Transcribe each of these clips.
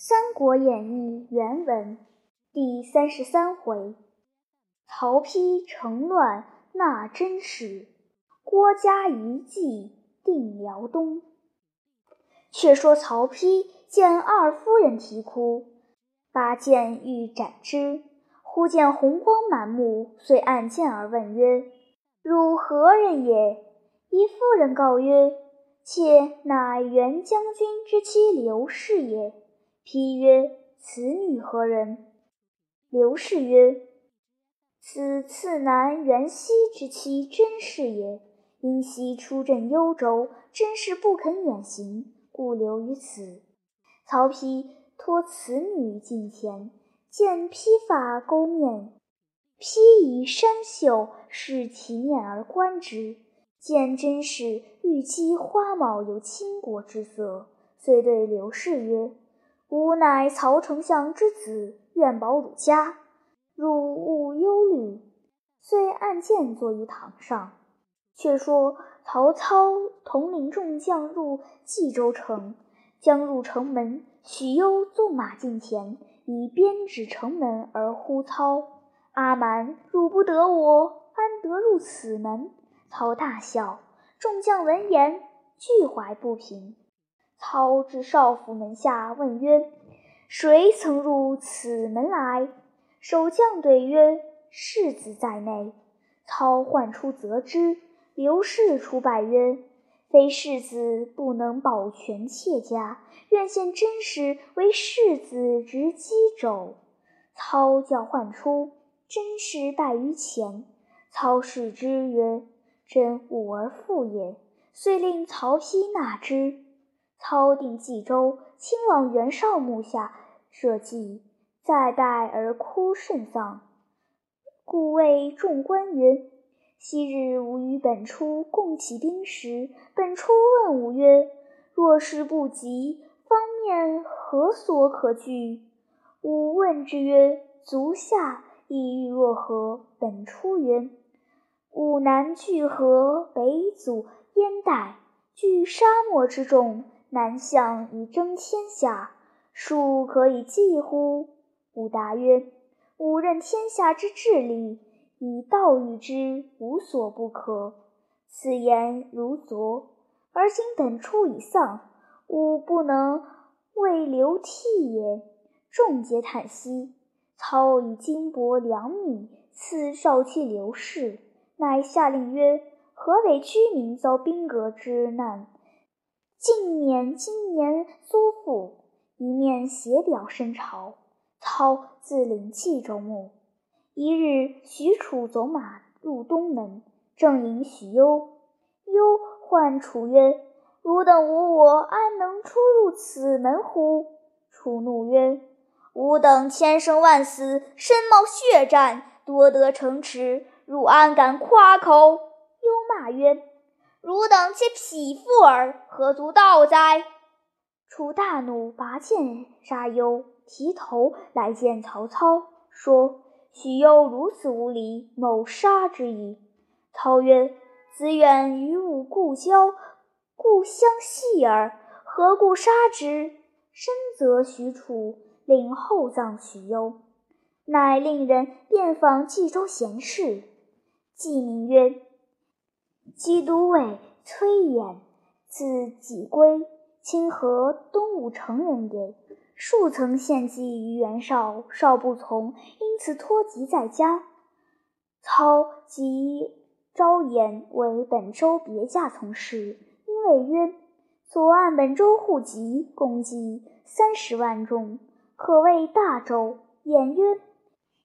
三国演义》原文第三十三回：曹丕乘乱纳甄氏，郭嘉遗迹定辽东。却说曹丕见二夫人啼哭，拔剑欲斩之，忽见红光满目，遂按剑而问曰：“汝何人也？”一夫人告曰：“妾乃元将军之妻刘氏也。”批曰：“此女何人？”刘氏曰：“此次男元熙之妻甄氏也。因夕出镇幽州，甄氏不肯远行，故留于此。”曹丕托此女近前，见披发钩面，披以衫袖视其面而观之，见甄氏玉肌花貌有倾国之色，遂对刘氏曰：吾乃曹丞相之子，愿保汝家，汝勿忧虑。遂按剑坐于堂上。却说曹操统领众将入冀州城，将入城门，许攸纵马近前，以鞭指城门而呼操：“阿瞒，汝不得我，安得入此门？”操大笑。众将闻言，俱怀不平。操至少府门下，问曰：“谁曾入此门来？”守将对曰：“世子在内。”操唤出责之。刘氏出拜曰：“非世子不能保全妾家，愿献甄氏为世子执机肘。”操叫唤出，甄氏拜于前。操视之曰：“真吾儿妇也。”遂令曹丕纳之。操定冀州，亲往袁绍墓下设祭，再拜而哭甚丧。故谓众官曰：“昔日吾与本初共起兵时，本初问吾曰：‘若是不及，方面何所可惧？’吾问之曰：‘足下意欲若何？’本初曰：‘吾南拒河，北阻燕代，据沙漠之众。’”南向以争天下，庶可以济乎？吾答曰：吾任天下之治理，以道御之，无所不可。此言如昨。而今本初已丧，吾不能为流涕也。众皆叹息。操以金帛两米赐少妻刘氏，乃下令曰：河北居民遭兵革之难。尽免今年租赋，一面写表申朝。操自领冀州牧。一日，许褚走马入东门，正迎许攸。攸唤褚曰：“汝等无我，安能出入此门乎？”褚怒曰：“吾等千生万死，身冒血战，夺得城池，汝安敢夸口？”攸骂曰：汝等皆匹夫耳，何足道哉？楚大怒，拔剑杀攸，提头来见曹操，说：“许攸如此无礼，某杀之矣。”操曰：“子远与吾故交，故相系耳，何故杀之？”深则许褚，令厚葬许攸，乃令人遍访冀州贤士，记名曰。基都尉崔琰，字季圭，清河东武城人也。数曾献计于袁绍，绍不从，因此托疾在家。操即招言为本州别驾从事，因谓曰：“左岸本州户籍共计三十万众，可谓大州。”言曰：“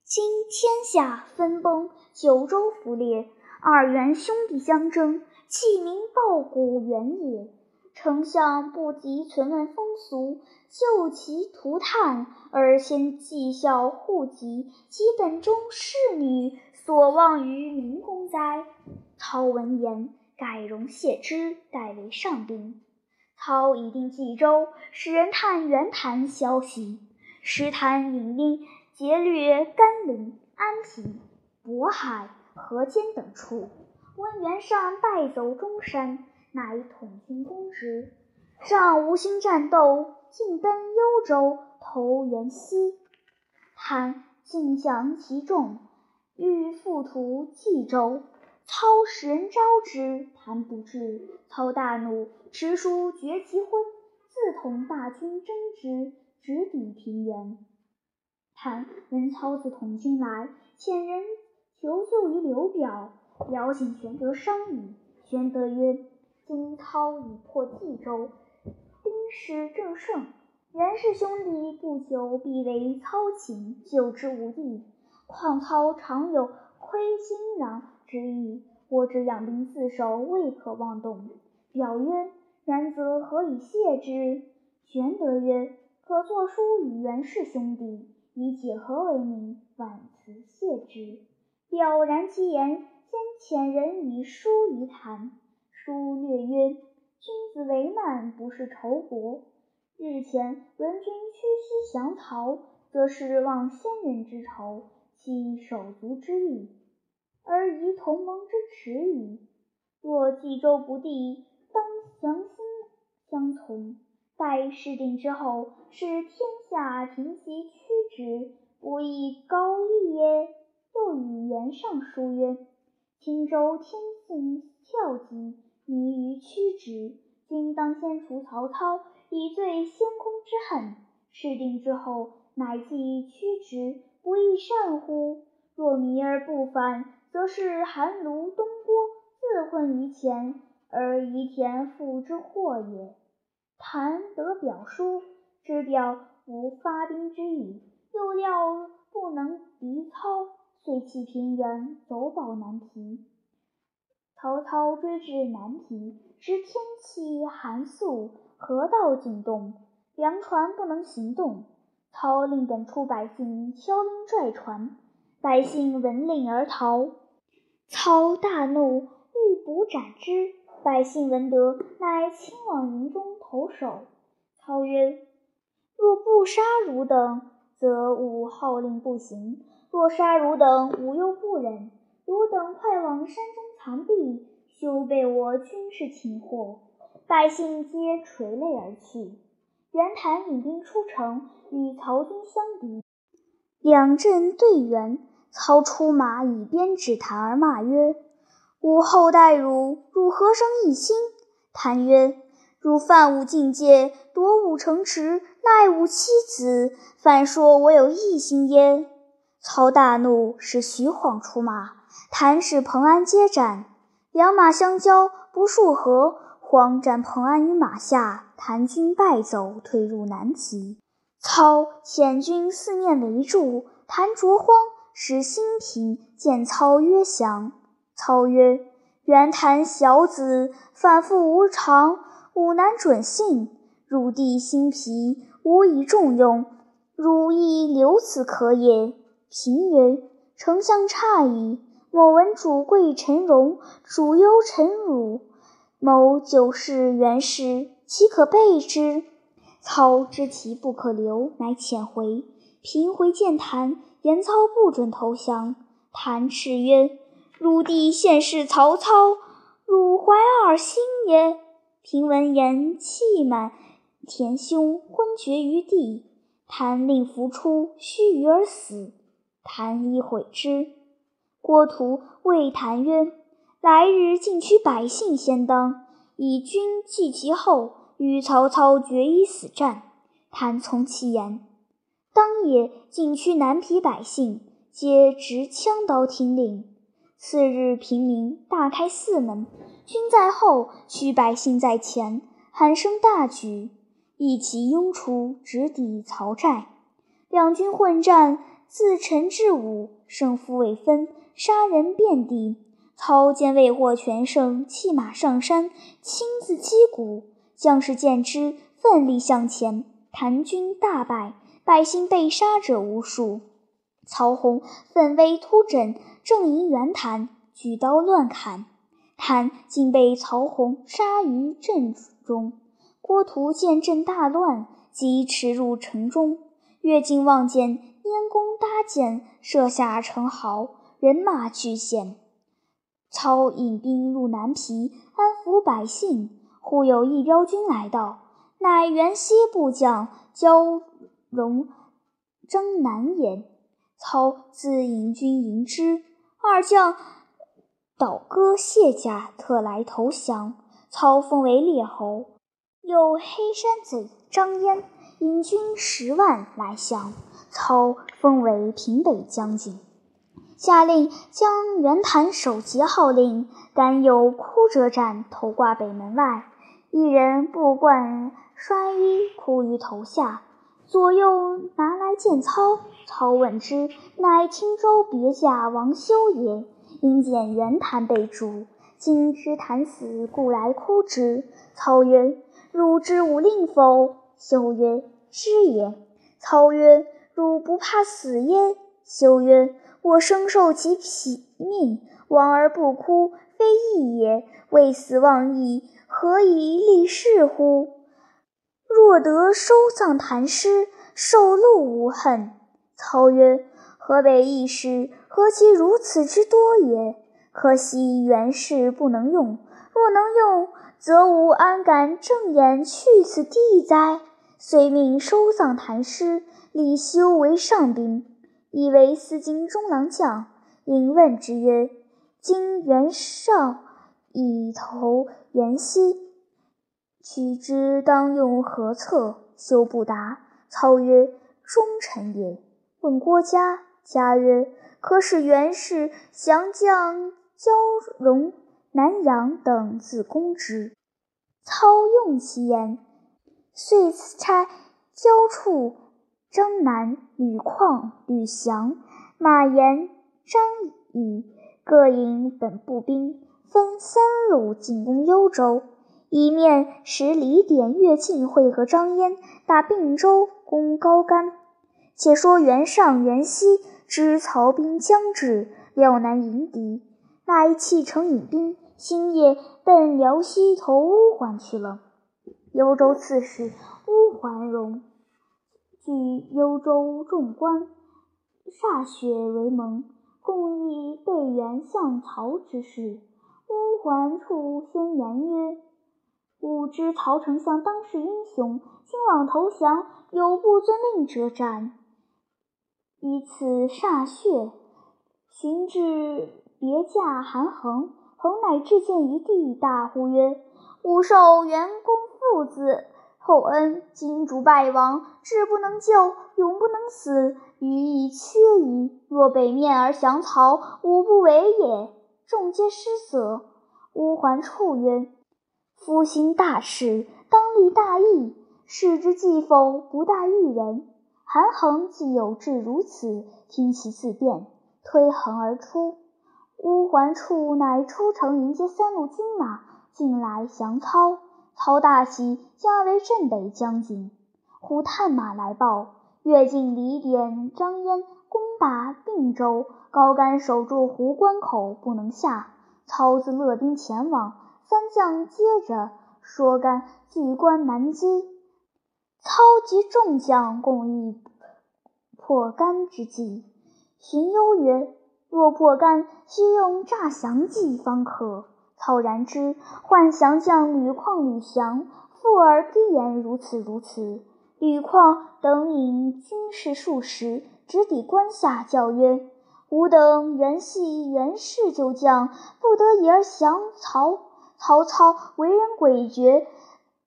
今天下分崩，九州覆裂。”二袁兄弟相争，弃民报国远也。丞相不及存问风俗，就其涂炭，而先计效户籍及本中侍女，所望于民公哉？操闻言，改容谢之，代为上宾。操已定冀州，使人探袁谭消息。石谭引兵劫掠甘陵、安平、渤海。河间等处，闻袁尚败走中山，乃统军攻之。尚无心战斗，进奔幽州，投袁熙。谭进降其众，欲复图冀州。操使人招之，谭不至。操大怒，持书绝其婚，自统大军征之，直抵平原。谭闻操自统军来，遣人求救于刘表。表请玄德商议。玄德曰：“今操已破冀州，兵势正盛。袁氏兄弟不久必为操擒，救之无益。况操常有窥荆壤之意，我只养兵自守，未可妄动。”表曰：“然则何以谢之？”玄德曰：“可作书与袁氏兄弟，以解和为名，婉辞谢之。”了然其言。先遣人以书于谈，书略曰：“君子为难，不是仇国。日前闻君屈膝降曹，则是忘先人之仇，弃手足之义，而疑同盟之耻矣。若冀州不地，当降心相从。待事定之后，使天下平其屈之，不亦高义耶？”又与袁尚书曰。青州天性峭急，迷于曲直。今当先除曹操，以罪先公之恨。事定之后，乃计屈直，不亦善乎？若迷而不反，则是韩卢东郭自困于前，而夷田赋之祸也。谭得表书，知表无发兵之意，又料不能敌操。遂弃平原，走保南皮。曹操追至南皮，时天气寒肃，河道紧冻，粮船不能行动。操令本处百姓敲铃拽船，百姓闻令而逃。操大怒，欲捕斩之。百姓闻得，乃亲往营中投首。操曰：“若不杀汝等，则吾号令不行。”若杀汝等，吾又不忍。汝等快往山中藏避，休被我军士擒获。百姓皆垂泪而去。袁谭引兵出城，与曹军相敌，两阵对圆。操出马以鞭指谭而骂曰：“吾后待汝，汝何生一心？”谭曰：“汝犯吾境界，夺吾城池，赖吾妻子，反说我有异心焉？”操大怒，使徐晃出马，谭使彭安接战，两马相交，不数合，晃斩彭安于马下，谭军败走，退入南齐。操遣军四面围住，谭着慌，使心平见操曰降。操曰：“袁谭小子，反复无常，吾难准信。汝弟心皮，吾以重用，汝亦留此可也。”平曰：“丞相诧异。某闻主贵臣荣，主忧臣辱。某久视袁氏，岂可背之？”操知其不可留，乃遣回。平回见谭，言操不准投降。谭叱曰：“汝弟现世曹操，汝怀二心也？”平闻言，气满填胸，昏厥于地。谭令扶出，须臾而死。谭以悔之。郭图谓谭曰：“来日进驱百姓先当，以军继其后，与曹操决一死战。”谭从其言。当夜进驱南皮百姓，皆执枪刀听令。次日平民，大开四门，军在后，驱百姓在前，喊声大举，一齐拥出，直抵曹寨。两军混战。自陈至武，胜负未分，杀人遍地。操见未获全胜，弃马上山，亲自击鼓。将士见之，奋力向前。谭军大败，百姓被杀者无数。曹洪奋威突阵，正迎袁谭，举刀乱砍，谭竟被曹洪杀于阵中。郭图见阵大乱，即驰入城中，越境望见。燕弓搭箭，射下城壕，人马俱陷。操引兵入南皮，安抚百姓。忽有一彪军来到，乃袁熙部将焦戎征南也。操自引军迎之，二将倒戈卸甲，特来投降。操封为列侯。有黑山贼张焉引军十万来降，操封为平北将军。下令将袁谭首级号令，敢有哭者斩，头挂北门外。一人不冠衰衣，哭于头下。左右拿来见操，操问之，乃青州别驾王修也。因见袁谭被逐，今知谭死，故来哭之。操曰：“汝知吾令否？”修曰：“知也。”操曰：“汝不怕死耶？”修曰：“我生受其匹命，亡而不哭，非义也。为死忘义，何以立事乎？”若得收葬谭师，受禄无恨。操曰：“河北义士何其如此之多也！可惜袁氏不能用。若能用，则吾安敢正眼去此地哉？”遂命收葬谭师，立修为上宾，以为司京中郎将。因问之曰：“今袁绍以投袁熙。”取之当用何策？修不答。操曰：“忠臣也。”问郭嘉，嘉曰：“可使袁氏降将焦戎、南阳等自攻之。”操用其言，遂差焦处、张南、吕旷、吕翔、马延、张仪各引本部兵，分三路进攻幽州。一面使李典、乐进会合张燕，打并州，攻高干。且说袁尚、袁熙知曹兵将至，料难迎敌，乃弃城引兵，星夜奔辽西投乌桓去了。幽州刺史乌桓荣据幽州众官，歃血为盟，共议备援向曹之事。乌桓处先言曰。吾知曹丞相当世英雄，今往投降，有不遵令者斩。以此歃血，寻至别驾韩衡，衡乃至见于地，大呼曰：“吾受袁公父子厚恩，今主败亡，志不能救，永不能死，余亦缺矣。若北面而降曹，吾不为也。”众皆失色。乌桓处曰。夫兴大事，当立大义。事之既否，不大一人。韩衡既有志如此，听其自辩，推衡而出。乌桓处乃出城迎接三路军马，进来降操。操大喜，加为镇北将军。忽探马来报，越进李典、张燕攻打并州，高干守住湖关口，不能下。操自勒兵前往。三将接着说干据关难击，操及众将共议破干之计。荀攸曰：“若破干，须用诈降计方可。”浩然之，唤降将吕旷、吕翔，附耳低言如此如此。吕旷等引军士数十，直抵关下，叫曰：“吾等原系袁氏旧将，不得已而降曹。”曹操为人诡谲，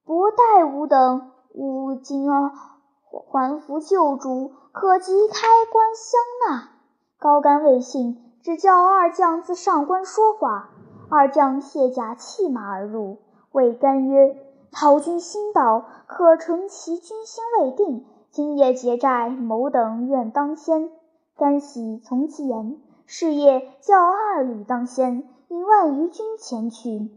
薄待吾等。吾今还服旧主，可即开关相纳。高干未信，只叫二将自上关说话。二将卸甲弃马而入，谓干曰：“曹军新到，可乘其军心未定，今夜劫寨，某等愿当先。”干喜，从其言。是夜，叫二旅当先，引万余军前去。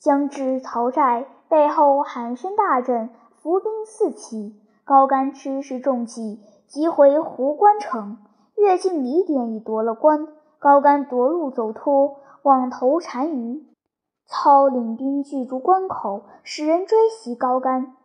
将至曹寨，背后喊声大震，伏兵四起。高干吃是中计，急回壶关城。越境李典已夺了关，高干夺路走脱，往投单于。操领兵拒住关口，使人追袭高干。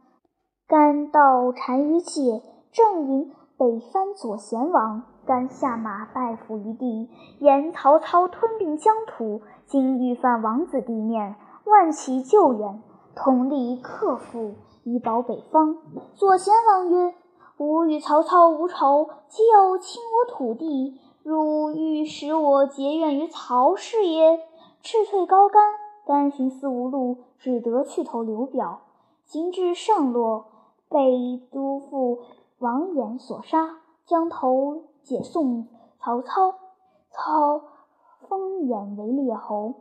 干到单于界，正迎北番左贤王。干下马拜伏于地，言曹操吞并疆土，今欲犯王子地面。万骑救援，同力克复，以保北方。左贤王曰：“吾与曹操无仇，岂有侵我土地？汝欲使我结怨于曹氏也？赤退高干，但寻思无路，只得去投刘表。行至上洛，被都护王衍所杀，将头解送曹操。操封衍为列侯。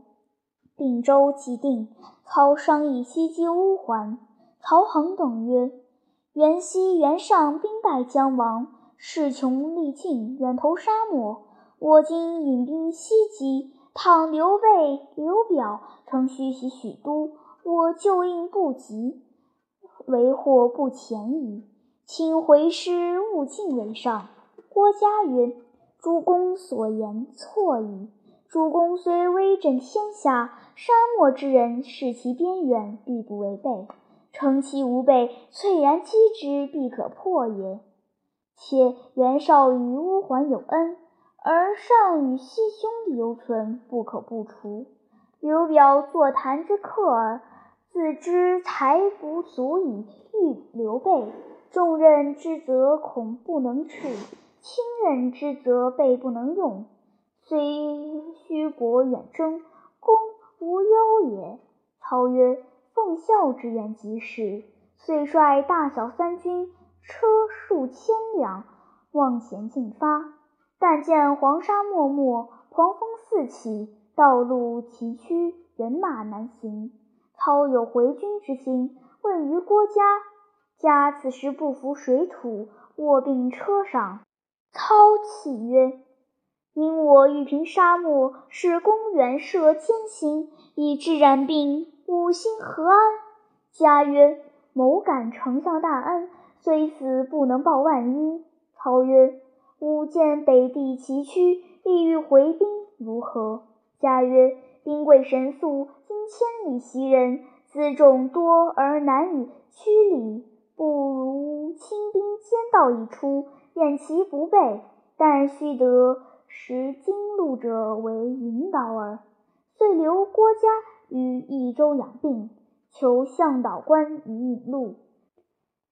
并州既定，操商议西击乌桓。曹恒等曰：“袁熙、袁尚兵败将亡，势穷力尽，远投沙漠。我今引兵西击，倘刘备、刘表乘虚袭许都，我救应不及，为祸不浅矣。请回师勿进为上。”郭嘉曰：“主公所言错矣。主公虽威震天下，沙漠之人视其边远，必不为备。”乘其无备，猝然击之，必可破也。且袁绍与乌桓有恩，而尚与西兄弟犹存，不可不除。刘表坐谈之客耳，自知才不足以御刘备，重任之责恐不能治，轻任之责备不能用。虽虚国远征，功无忧也。操曰。奉孝之愿即是，遂率大小三军，车数千辆，往前进发。但见黄沙漠漠，狂风四起，道路崎岖，人马难行。操有回军之心，问于郭嘉。嘉此时不服水土，卧病车上。操泣曰：“因我欲平沙漠，使公远涉艰辛，以致染病。”吾心何安？家曰：“某感丞相大恩，虽死不能报万一。”操曰：“吾见北地崎岖，意欲回兵，如何？”家曰：“兵贵神速，经千里袭人，辎重多而难以驱离，不如轻兵兼道一出，掩其不备。但须得识经路者为引导耳。”遂留郭嘉。于益州养病，求向导官以引路。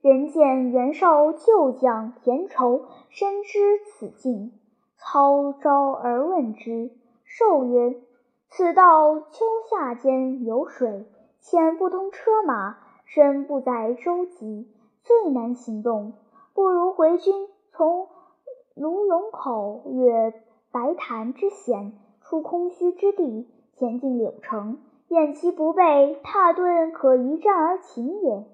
人见袁绍旧将田畴，深知此境，操招而问之。授曰：“此道秋夏间有水，浅不通车马，深不在舟楫，最难行动。不如回军，从卢龙口越白潭之险，出空虚之地，前进柳城。”掩其不备，踏顿可一战而擒也。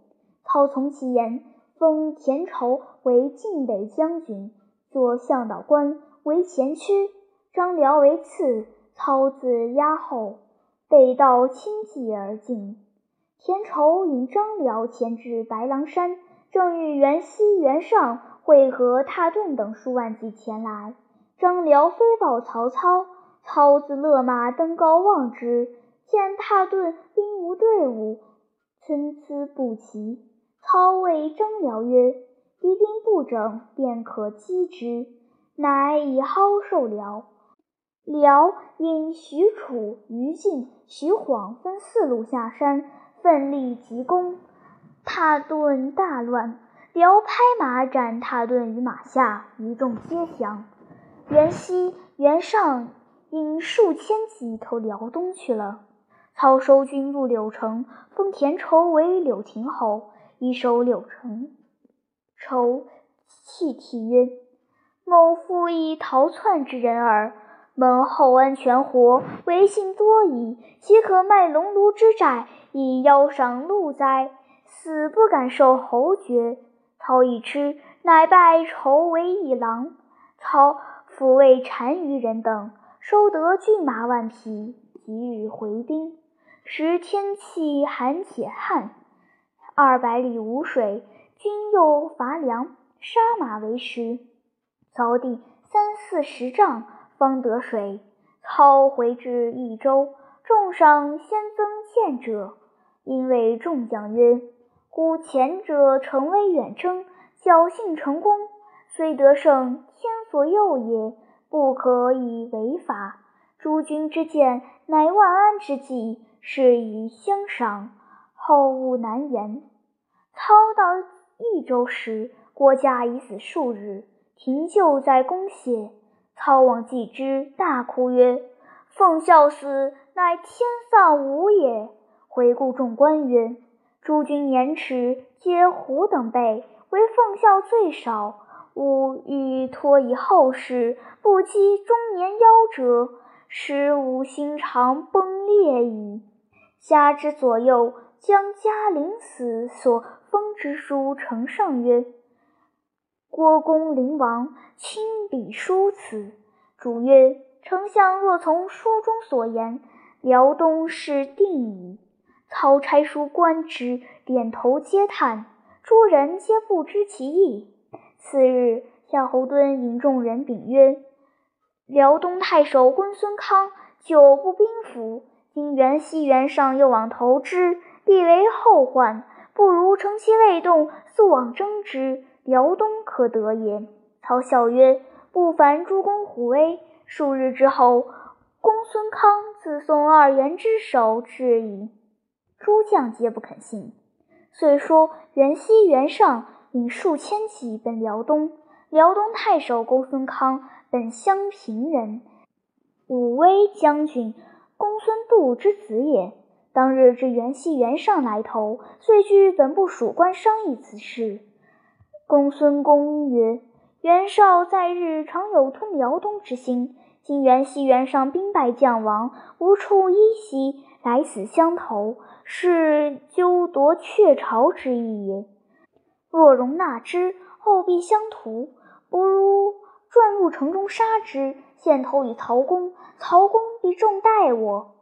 操从其言，封田畴为晋北将军，做向导官，为前驱；张辽为次。操自压后，北道轻骑而进。田畴引张辽前至白狼山，正遇袁熙、袁尚会合踏顿等数万骑前来。张辽飞报曹操，操自勒马登高望之。见踏顿兵无队伍，参差不齐。操谓张辽曰：“敌兵不整，便可击之。”乃以蒿授辽。辽引许褚、于禁、徐晃分四路下山，奋力急攻。踏顿大乱，辽拍马斩踏顿于马下，余众皆降。袁熙、袁尚引数千骑投辽东去了。操收军入柳城，封田畴为柳亭侯，以守柳城。愁泣涕曰：“某复亦逃窜之人耳。蒙厚恩全活，为信多矣，岂可卖龙庐之债，以邀赏禄哉？死不敢受侯爵。”操一吃，乃拜仇为议郎。操抚慰单于人等，收得骏马万匹，即日回兵。时天气寒且旱，二百里无水，军又乏粮，杀马为食，凿地三四十丈，方得水。操回至益州，众上先增见者，因为众将曰：“故前者乘威远征，侥幸成功，虽得胜，天所佑也，不可以违法。诸君之见，乃万安之计。”是以相赏，后勿难言。操到益州时，郭嘉已死数日，廷臼在宫歇。操往继之，大哭曰：“奉孝死，乃天丧吾也。”回顾众官曰：“诸君年齿，皆虎等辈，唯奉孝最少。吾欲托以后世，不及中年夭折，使吾心肠崩裂矣。”加之左右将嘉临死所封之书呈上，曰：“郭公临王，亲笔书此。”主曰：“丞相若从书中所言，辽东是定矣。”操差书官之，点头嗟叹。诸人皆不知其意。次日，夏侯惇引众人禀曰：“辽东太守公孙康久不兵符，今元西元上又往投之，必为后患。不如乘其未动，速往征之，辽东可得也。”曹笑曰。不凡诸公虎威。数日之后，公孙康自送二袁之手至矣。诸将皆不肯信。遂说袁熙、袁尚引数千骑奔辽东。辽东太守公孙康本襄平人，武威将军公孙度之子也。当日知袁熙、袁尚来投，遂据本部属官商议此事。公孙公曰。袁绍在日常有吞辽东之心，今袁熙、袁尚兵败将亡，无处依息，来死相投，是纠夺鹊巢之意也。若容纳之，后必相屠，不如转入城中杀之，献头与曹公，曹公必重待我。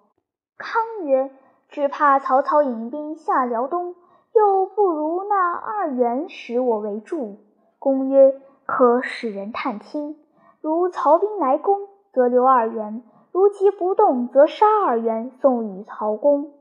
康曰：“只怕曹操引兵下辽东，又不如那二袁使我为助。”公曰。可使人探听，如曹兵来攻，则留二袁；如其不动，则杀二袁，送与曹公。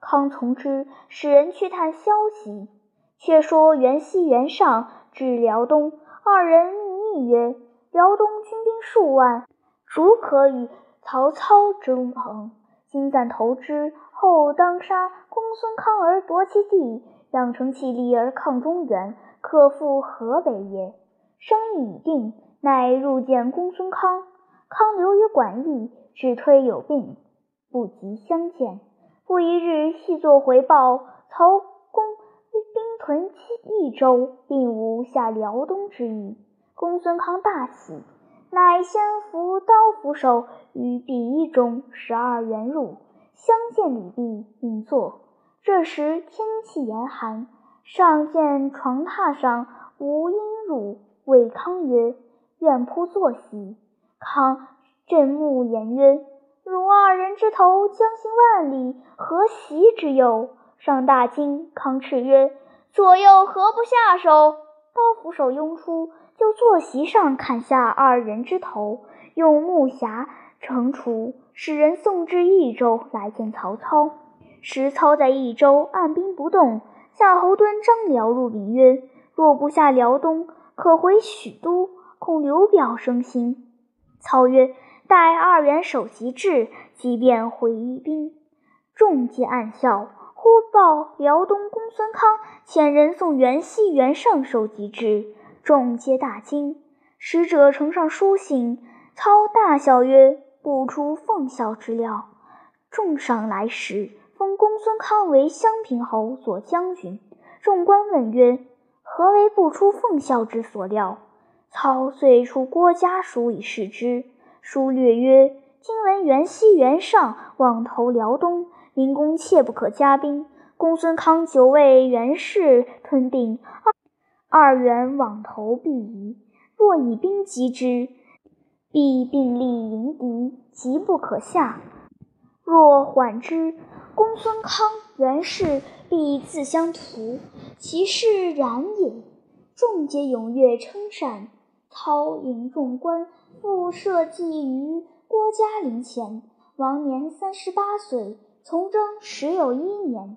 康从之，使人去探消息。却说袁熙、袁尚至辽东，二人密议曰：“辽东军兵数万，足可与曹操争衡。今暂投之，后当杀公孙康而夺其地，养成气力而抗中原，可复河北也。”商议已定，乃入见公孙康。康留于馆驿，只推有病，不及相见。不一日，细作回报：曹公兵屯益州，并无下辽东之意。公孙康大喜，乃先扶刀斧手于壁衣中，十二元入，相见礼毕，并坐。这时天气严寒，上见床榻上无阴褥。谓康曰：“愿铺坐席。”康振目言曰：“汝二人之头将行万里，何席之有？”上大惊。康叱曰：“左右何不下手？”刀斧手拥出，就坐席上砍下二人之头，用木匣盛除，使人送至益州来见曹操。时操在益州按兵不动。夏侯惇、张辽入禀曰：“若不下辽东。”可回许都，恐刘表生心。操曰：“待二袁首级至，即便回兵。”众皆暗笑。忽报辽东公孙康遣人送袁熙、袁尚首级至，众皆大惊。使者呈上书信，操大笑曰：“不出奉孝之料。”众上来时，封公孙康为襄平侯、左将军。众官问曰：何为不出奉孝之所料？操遂出郭嘉书以示之。书略曰：“今闻袁熙、袁尚望投辽东，灵公切不可加兵。公孙康久为袁氏吞并，二二袁往投必疑。若以兵击之，必并力迎敌，急不可下。若缓之，公孙康、袁氏。”必自相图，其势然也。众皆踊跃称善。操引众官复设祭于郭嘉陵前。王年三十八岁，从征时有一年。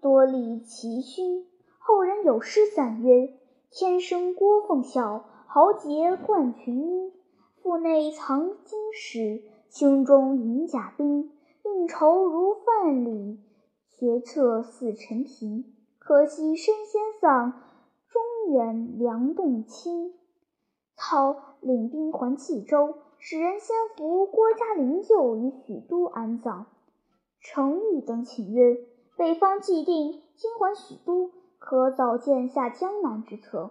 多立奇勋。后人有诗赞曰：“天生郭奉孝，豪杰冠群英。腹内藏金石，胸中银甲兵。应酬如范蠡。”决策似陈平，可惜身先丧，中原梁栋清。操领兵还冀州，使人先扶郭嘉灵柩于许都安葬。程昱等请曰：“北方既定，今还许都，可早见下江南之策。”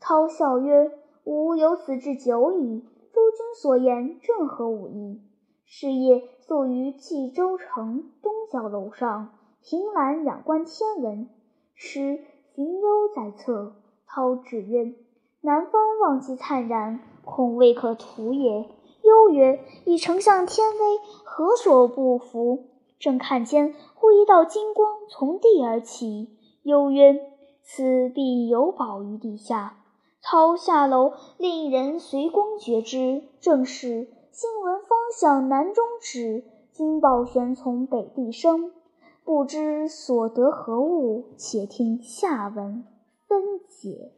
操笑曰：“吾有此志久矣。夫君所言，正合吾意。”是夜宿于冀州城东角楼上，凭栏仰观天文。时寻幽在侧，操止曰。南方望极灿然，恐未可图也。忧曰：“以丞相天威，何所不服？”正看间，忽一道金光从地而起。忧曰：“此必有宝于地下。”操下楼，令人随光觉之，正是：“新闻方向南中指，金宝悬从北地生。”不知所得何物？且听下文分解。